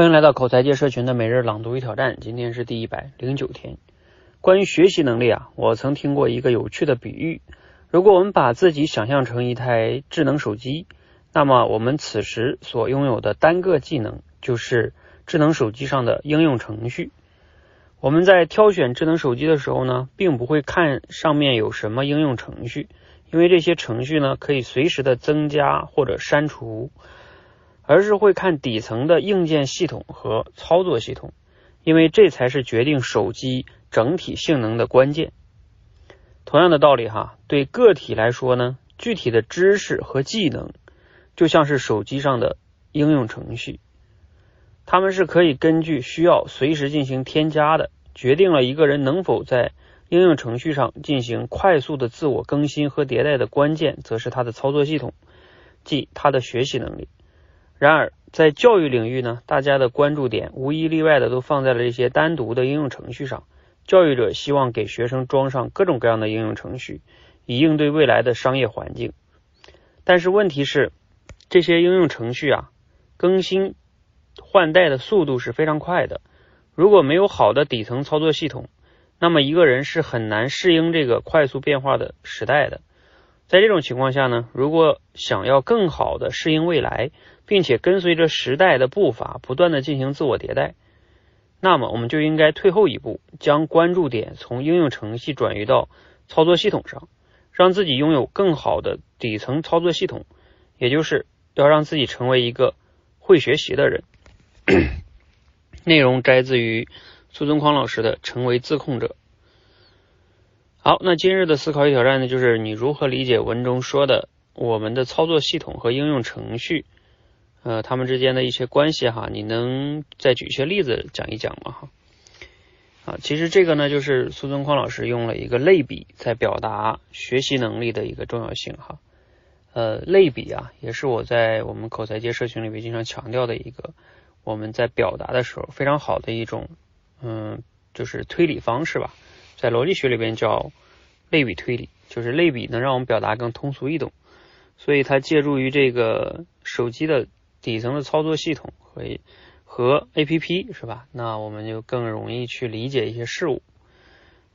欢迎来到口才界社群的每日朗读与挑战，今天是第一百零九天。关于学习能力啊，我曾听过一个有趣的比喻：如果我们把自己想象成一台智能手机，那么我们此时所拥有的单个技能就是智能手机上的应用程序。我们在挑选智能手机的时候呢，并不会看上面有什么应用程序，因为这些程序呢可以随时的增加或者删除。而是会看底层的硬件系统和操作系统，因为这才是决定手机整体性能的关键。同样的道理哈，对个体来说呢，具体的知识和技能就像是手机上的应用程序，他们是可以根据需要随时进行添加的。决定了一个人能否在应用程序上进行快速的自我更新和迭代的关键，则是他的操作系统，即他的学习能力。然而，在教育领域呢，大家的关注点无一例外的都放在了这些单独的应用程序上。教育者希望给学生装上各种各样的应用程序，以应对未来的商业环境。但是问题是，这些应用程序啊，更新换代的速度是非常快的。如果没有好的底层操作系统，那么一个人是很难适应这个快速变化的时代的。在这种情况下呢，如果想要更好的适应未来，并且跟随着时代的步伐不断的进行自我迭代，那么我们就应该退后一步，将关注点从应用程序转移到操作系统上，让自己拥有更好的底层操作系统，也就是要让自己成为一个会学习的人。内容摘自于苏东匡老师的《成为自控者》。好，那今日的思考与挑战呢，就是你如何理解文中说的我们的操作系统和应用程序，呃，它们之间的一些关系哈？你能再举一些例子讲一讲吗？哈，啊，其实这个呢，就是苏东匡老师用了一个类比，在表达学习能力的一个重要性哈。呃，类比啊，也是我在我们口才界社群里面经常强调的一个，我们在表达的时候非常好的一种，嗯，就是推理方式吧。在逻辑学里边叫类比推理，就是类比能让我们表达更通俗易懂，所以它借助于这个手机的底层的操作系统和和 A P P 是吧？那我们就更容易去理解一些事物。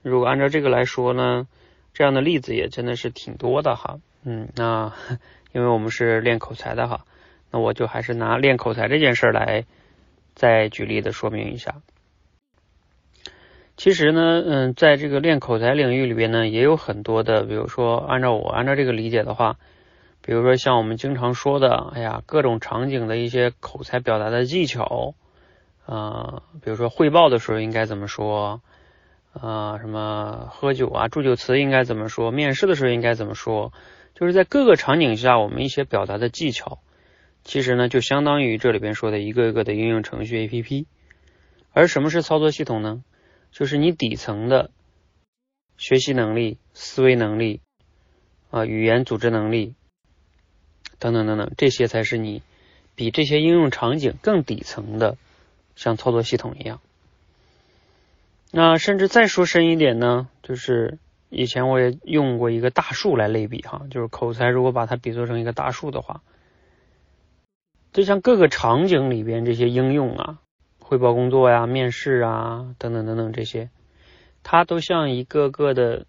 如果按照这个来说呢，这样的例子也真的是挺多的哈。嗯，那 因为我们是练口才的哈，那我就还是拿练口才这件事来再举例的说明一下。其实呢，嗯，在这个练口才领域里边呢，也有很多的，比如说，按照我按照这个理解的话，比如说像我们经常说的，哎呀，各种场景的一些口才表达的技巧，啊，比如说汇报的时候应该怎么说，啊，什么喝酒啊，祝酒词应该怎么说，面试的时候应该怎么说，就是在各个场景下，我们一些表达的技巧，其实呢，就相当于这里边说的一个一个的应用程序 APP，而什么是操作系统呢？就是你底层的学习能力、思维能力啊、语言组织能力等等等等，这些才是你比这些应用场景更底层的，像操作系统一样。那甚至再说深一点呢，就是以前我也用过一个大树来类比哈，就是口才如果把它比作成一个大树的话，就像各个场景里边这些应用啊。汇报工作呀、面试啊等等等等这些，它都像一个个的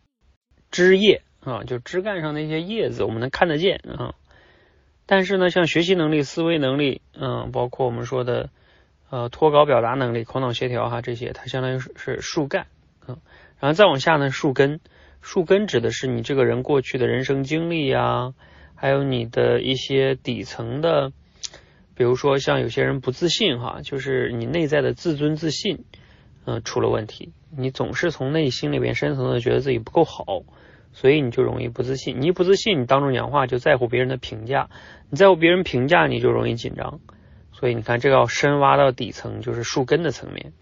枝叶啊，就枝干上的一些叶子，我们能看得见啊。但是呢，像学习能力、思维能力，嗯，包括我们说的呃脱稿表达能力、口脑协调哈这些，它相当于是树干啊。然后再往下呢，树根，树根指的是你这个人过去的人生经历呀，还有你的一些底层的。比如说，像有些人不自信哈，就是你内在的自尊自信，嗯，出了问题。你总是从内心里边深层的觉得自己不够好，所以你就容易不自信。你一不自信，你当众讲话就在乎别人的评价，你在乎别人评价，你就容易紧张。所以你看，这个要深挖到底层，就是树根的层面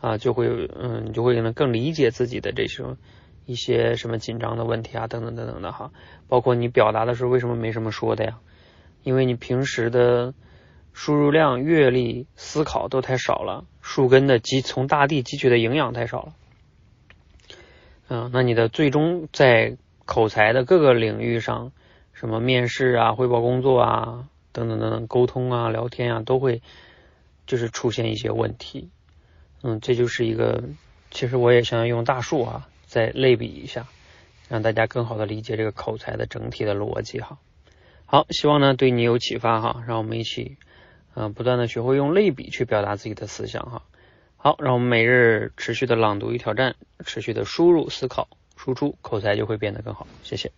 啊，就会嗯，你就会可能更理解自己的这种一些什么紧张的问题啊，等等等等的哈。包括你表达的时候为什么没什么说的呀？因为你平时的。输入量、阅历、思考都太少了，树根的汲从大地汲取的营养太少了。嗯，那你的最终在口才的各个领域上，什么面试啊、汇报工作啊等等等等，沟通啊、聊天啊，都会就是出现一些问题。嗯，这就是一个，其实我也想用大树啊，再类比一下，让大家更好的理解这个口才的整体的逻辑哈。好，希望呢对你有启发哈，让我们一起嗯不断的学会用类比去表达自己的思想哈。好，让我们每日持续的朗读与挑战，持续的输入思考输出，口才就会变得更好。谢谢。